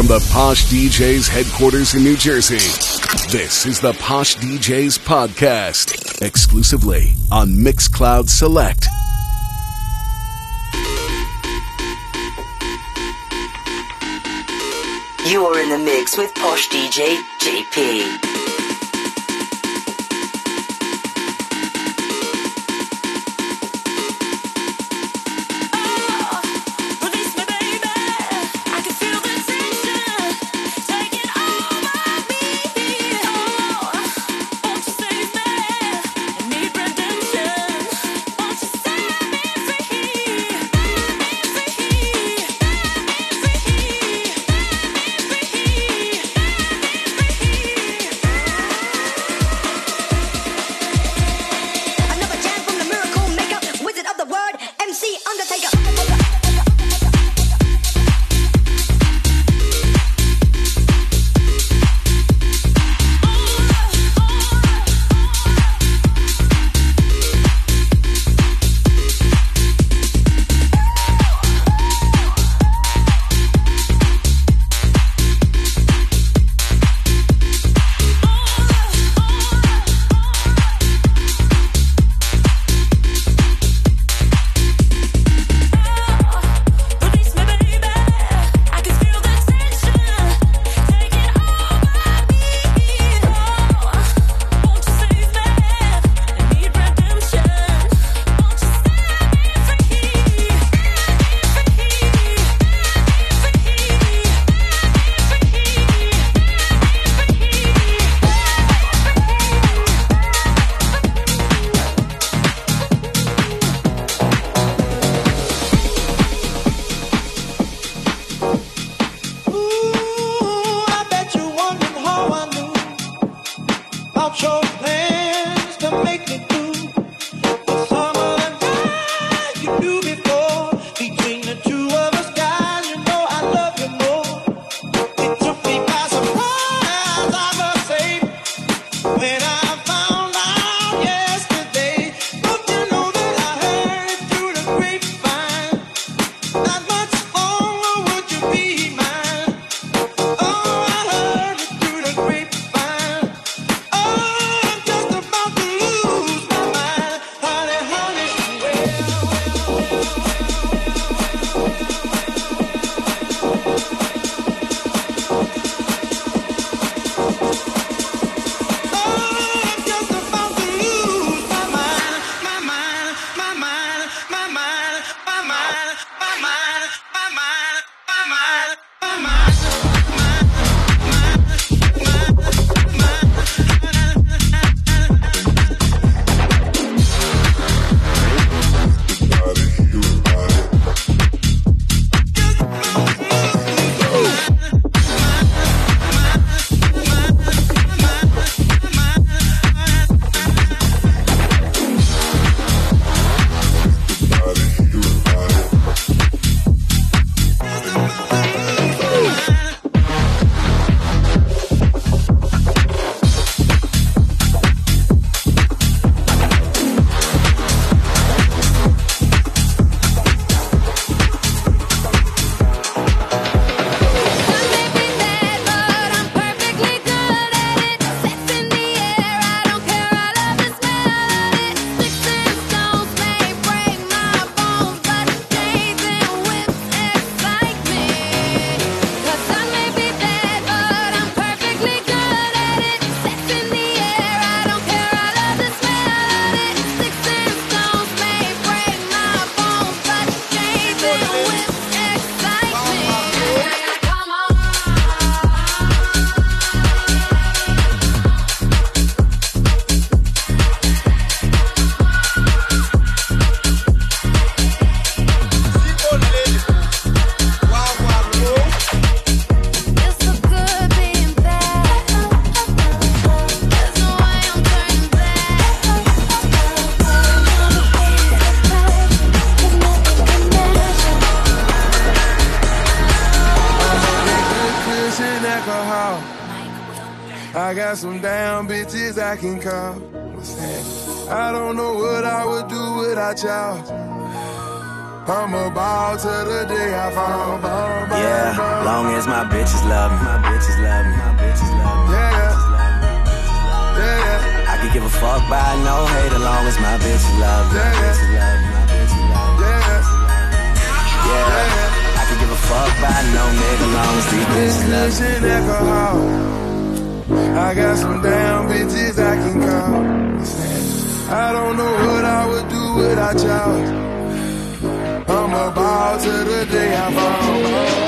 from the Posh DJs headquarters in New Jersey. This is the Posh DJs podcast, exclusively on Mixcloud Select. You are in the mix with Posh DJ JP. honesty business. This and alcohol. I got some damn bitches I can call. I don't know what I would do without y'all. I'm a ball to the day I fall.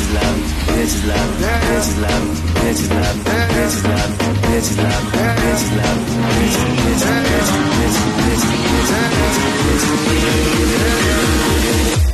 is love, this is love, this is love, this is love, this is love, this is love, this is love, this is this is this is this is this is this is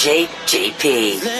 DJ JP.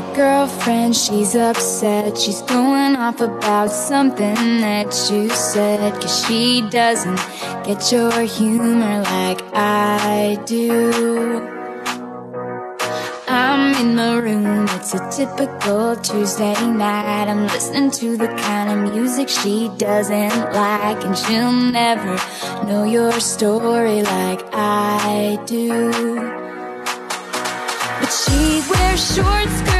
your girlfriend, she's upset. She's going off about something that you said. Cause she doesn't get your humor like I do. I'm in the room, it's a typical Tuesday night. I'm listening to the kind of music she doesn't like And she'll never know your story like I do. But she wears short skirts.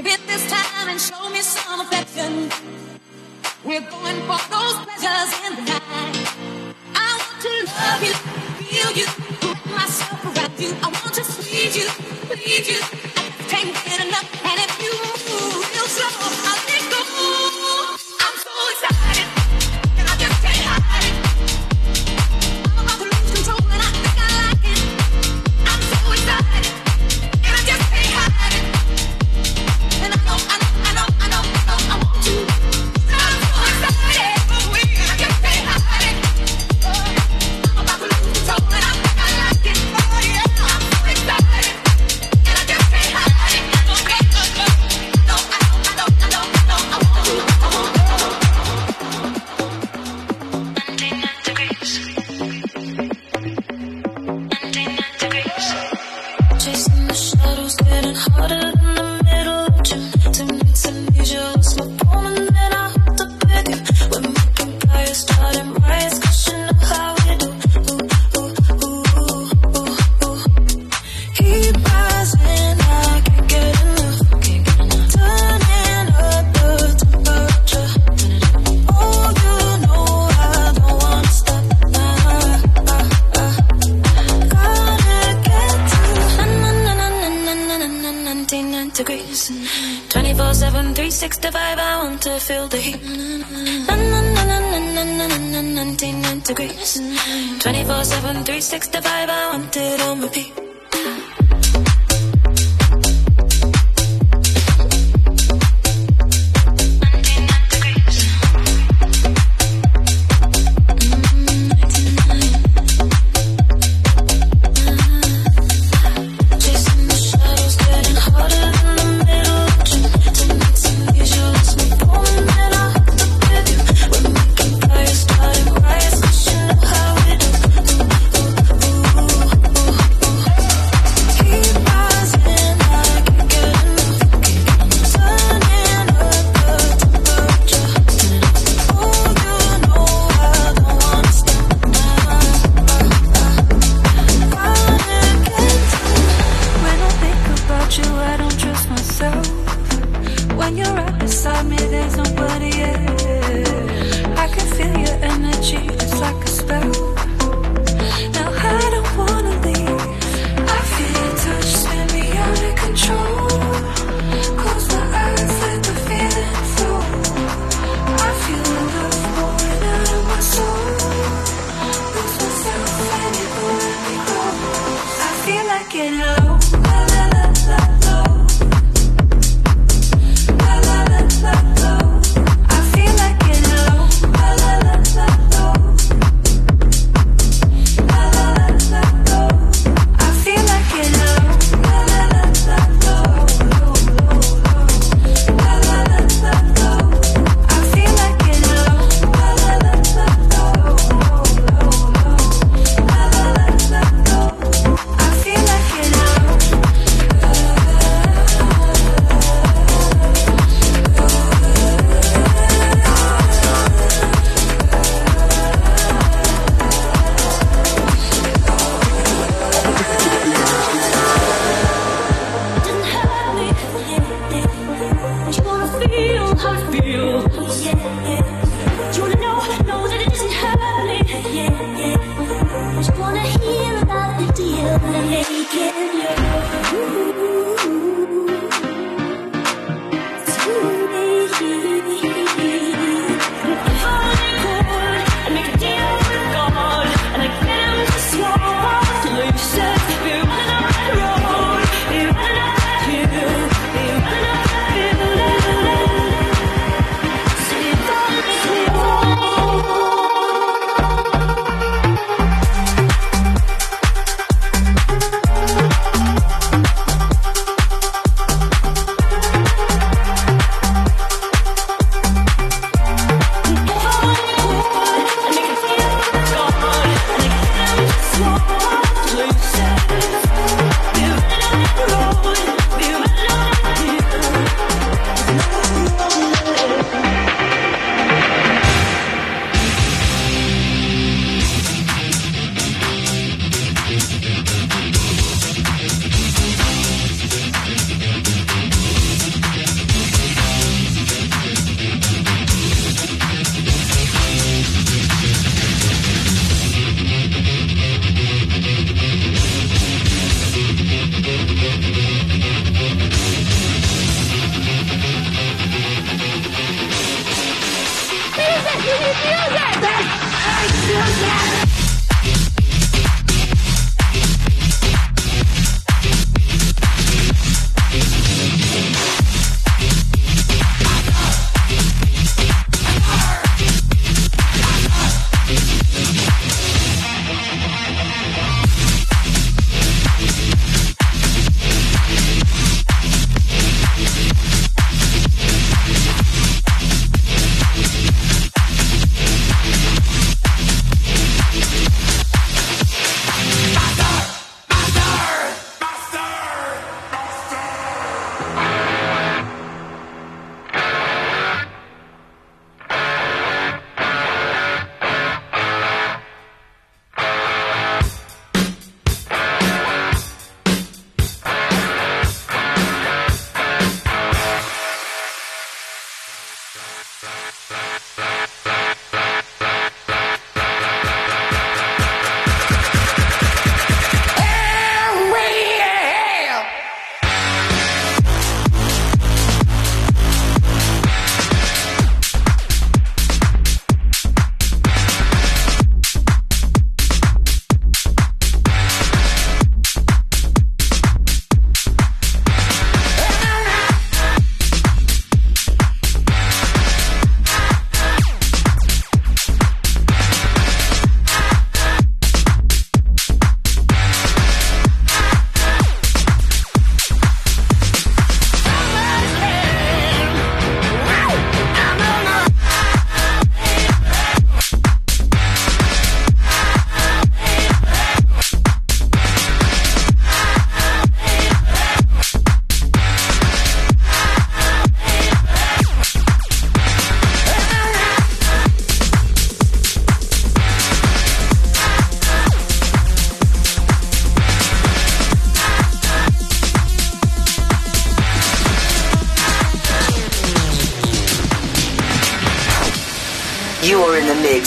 Give it this time and show me some affection. We're going for those pleasures in the night. I want to love you, feel you, wrap myself around you. I want to squeeze you, please you. I can't get enough, and if you move real slow, I'll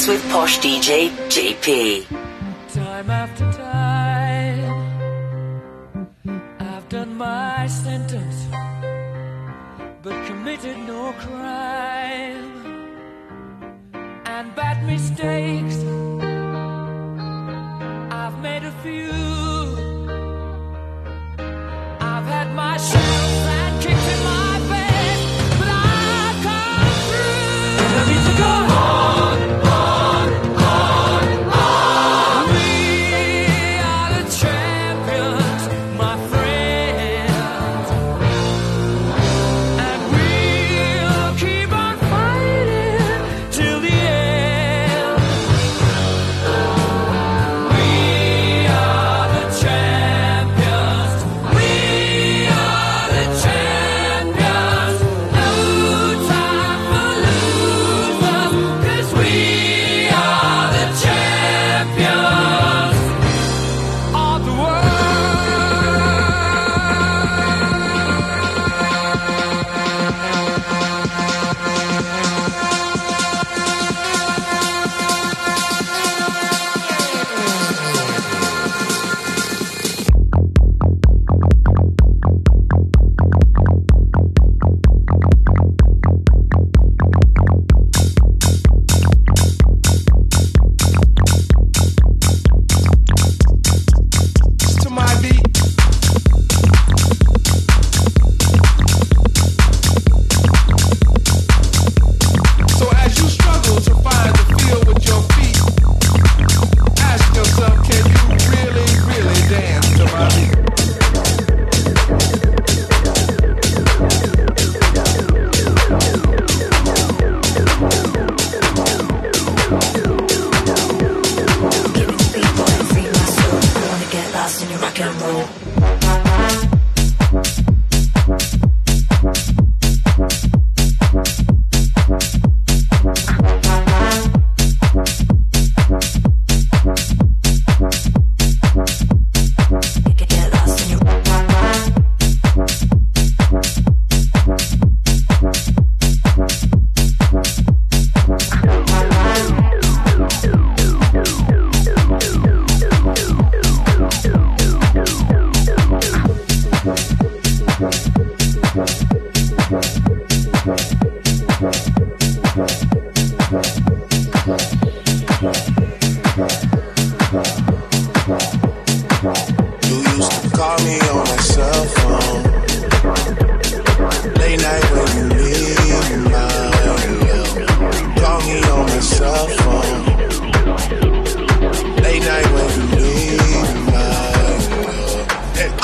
with Posh DJ JP.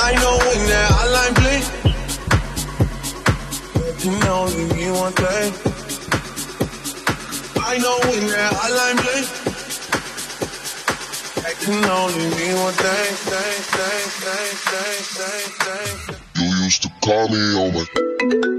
I know when that hotline blink, you know you, mean one thing. I know when that hotline blink, that, that, that, that, that, that. You used to call me on my.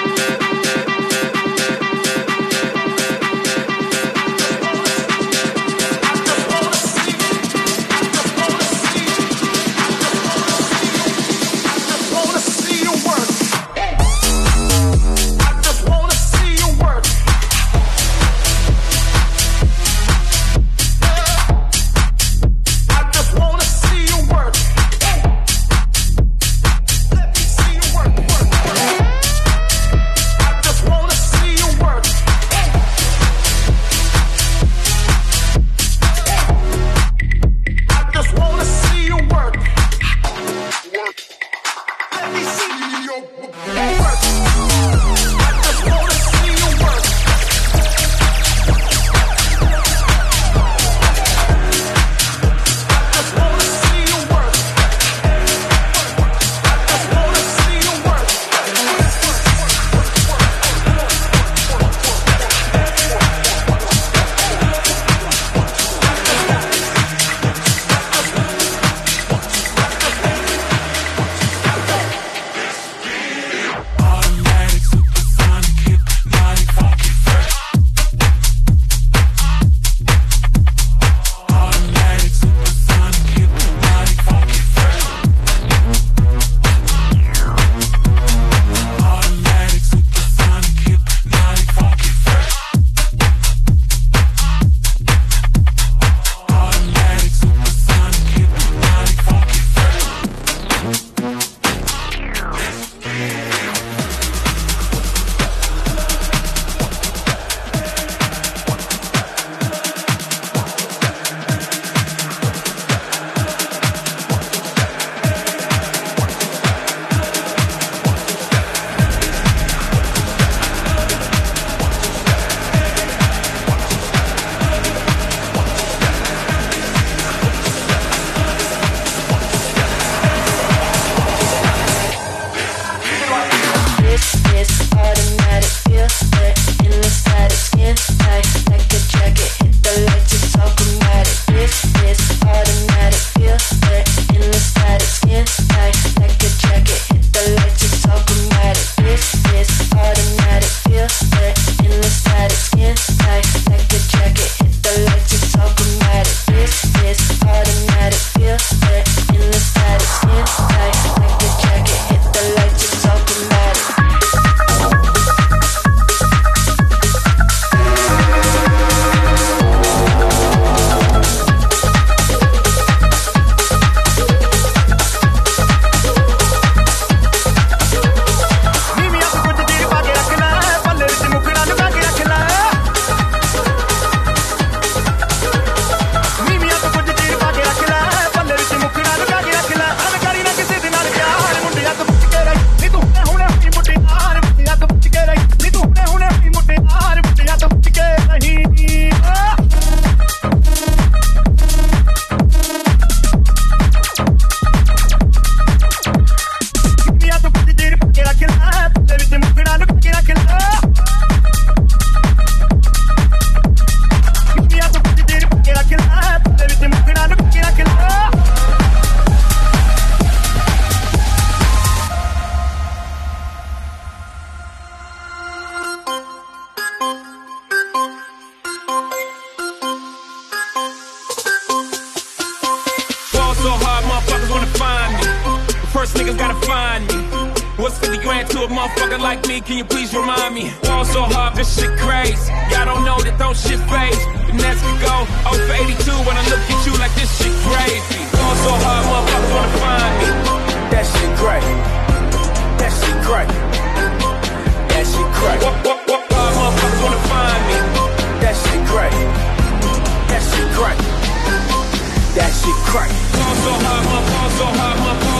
crack. Palms so high, my palms so high, my palms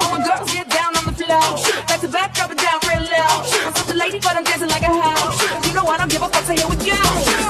All my girls get down on the floor. Back to back, drop down real low. I'm such a lady, but I'm dancing like a hoe. You know what? I don't give a fuck, so here we go.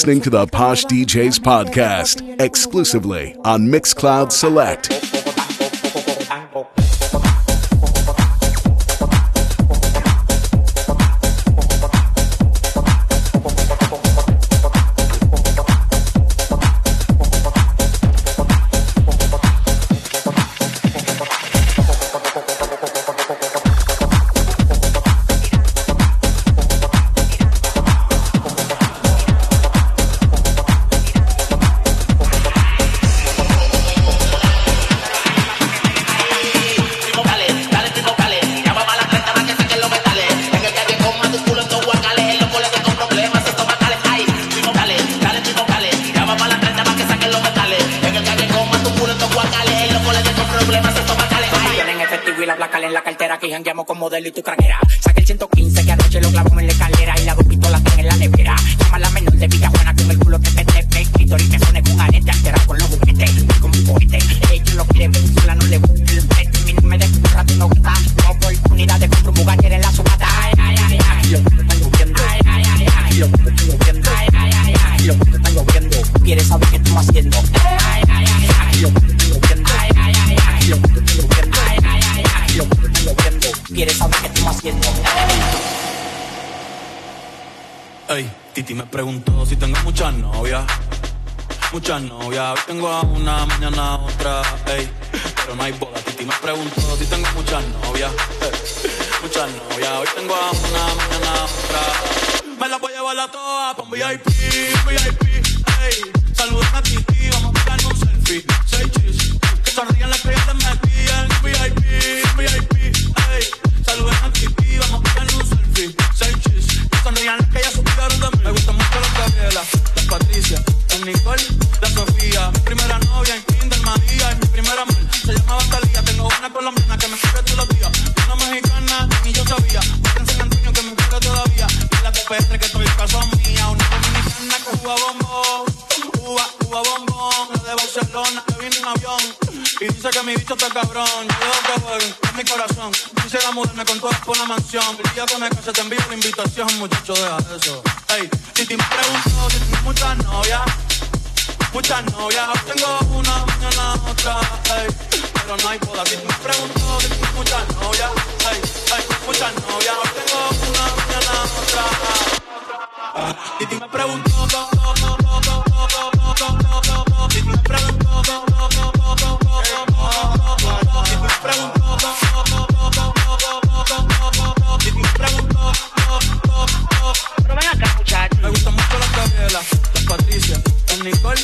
listening to the Posh DJs podcast exclusively on Mixcloud Select. En la cartera que jangueamos con modelo y tu craquera. Saqué el 115 que anoche lo clavamos en la escalera y las dos pistolas están en la nevera. Llama la menor de vida Titi me preguntó si tengo muchas novias. Muchas novias, hoy tengo a una, mañana a otra, ey. Pero no hay boda, Titi me preguntó si tengo muchas novias. Muchas novias, hoy tengo a una, mañana a otra. Me la voy a llevar a todas pa' un VIP, VIP, ey. Saluden a Titi, vamos a pegar un selfie. Seis chis, que sonríen las que ya te metí en VIP, VIP. Gabriela, las Patricia, las Nicole, la Sofía. Primera novia en Kinder María, mi primera amor se llamaba Talía. Tengo una colombiana que me escribe todos los días. Una mexicana, ni yo sabía. Otra en Antonio que me quiere todavía. Y la PR que estoy caso Y dice que mi bicho está cabrón. Yo que voy, es mi corazón. Quisiera mudarme con todas por una mansión. El día que me te envío la invitación, muchacho, deja eso. Ey, si te pregunto si tienes muchas novias, muchas novias. Tengo una, mañana otra, ey. Pero no hay boda. Si me pregunto si tienes muchas novias, ey, ey, muchas novias. Tengo una, mañana otra. Y me pregunto, si me pregunto, l'école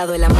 inventado el amor.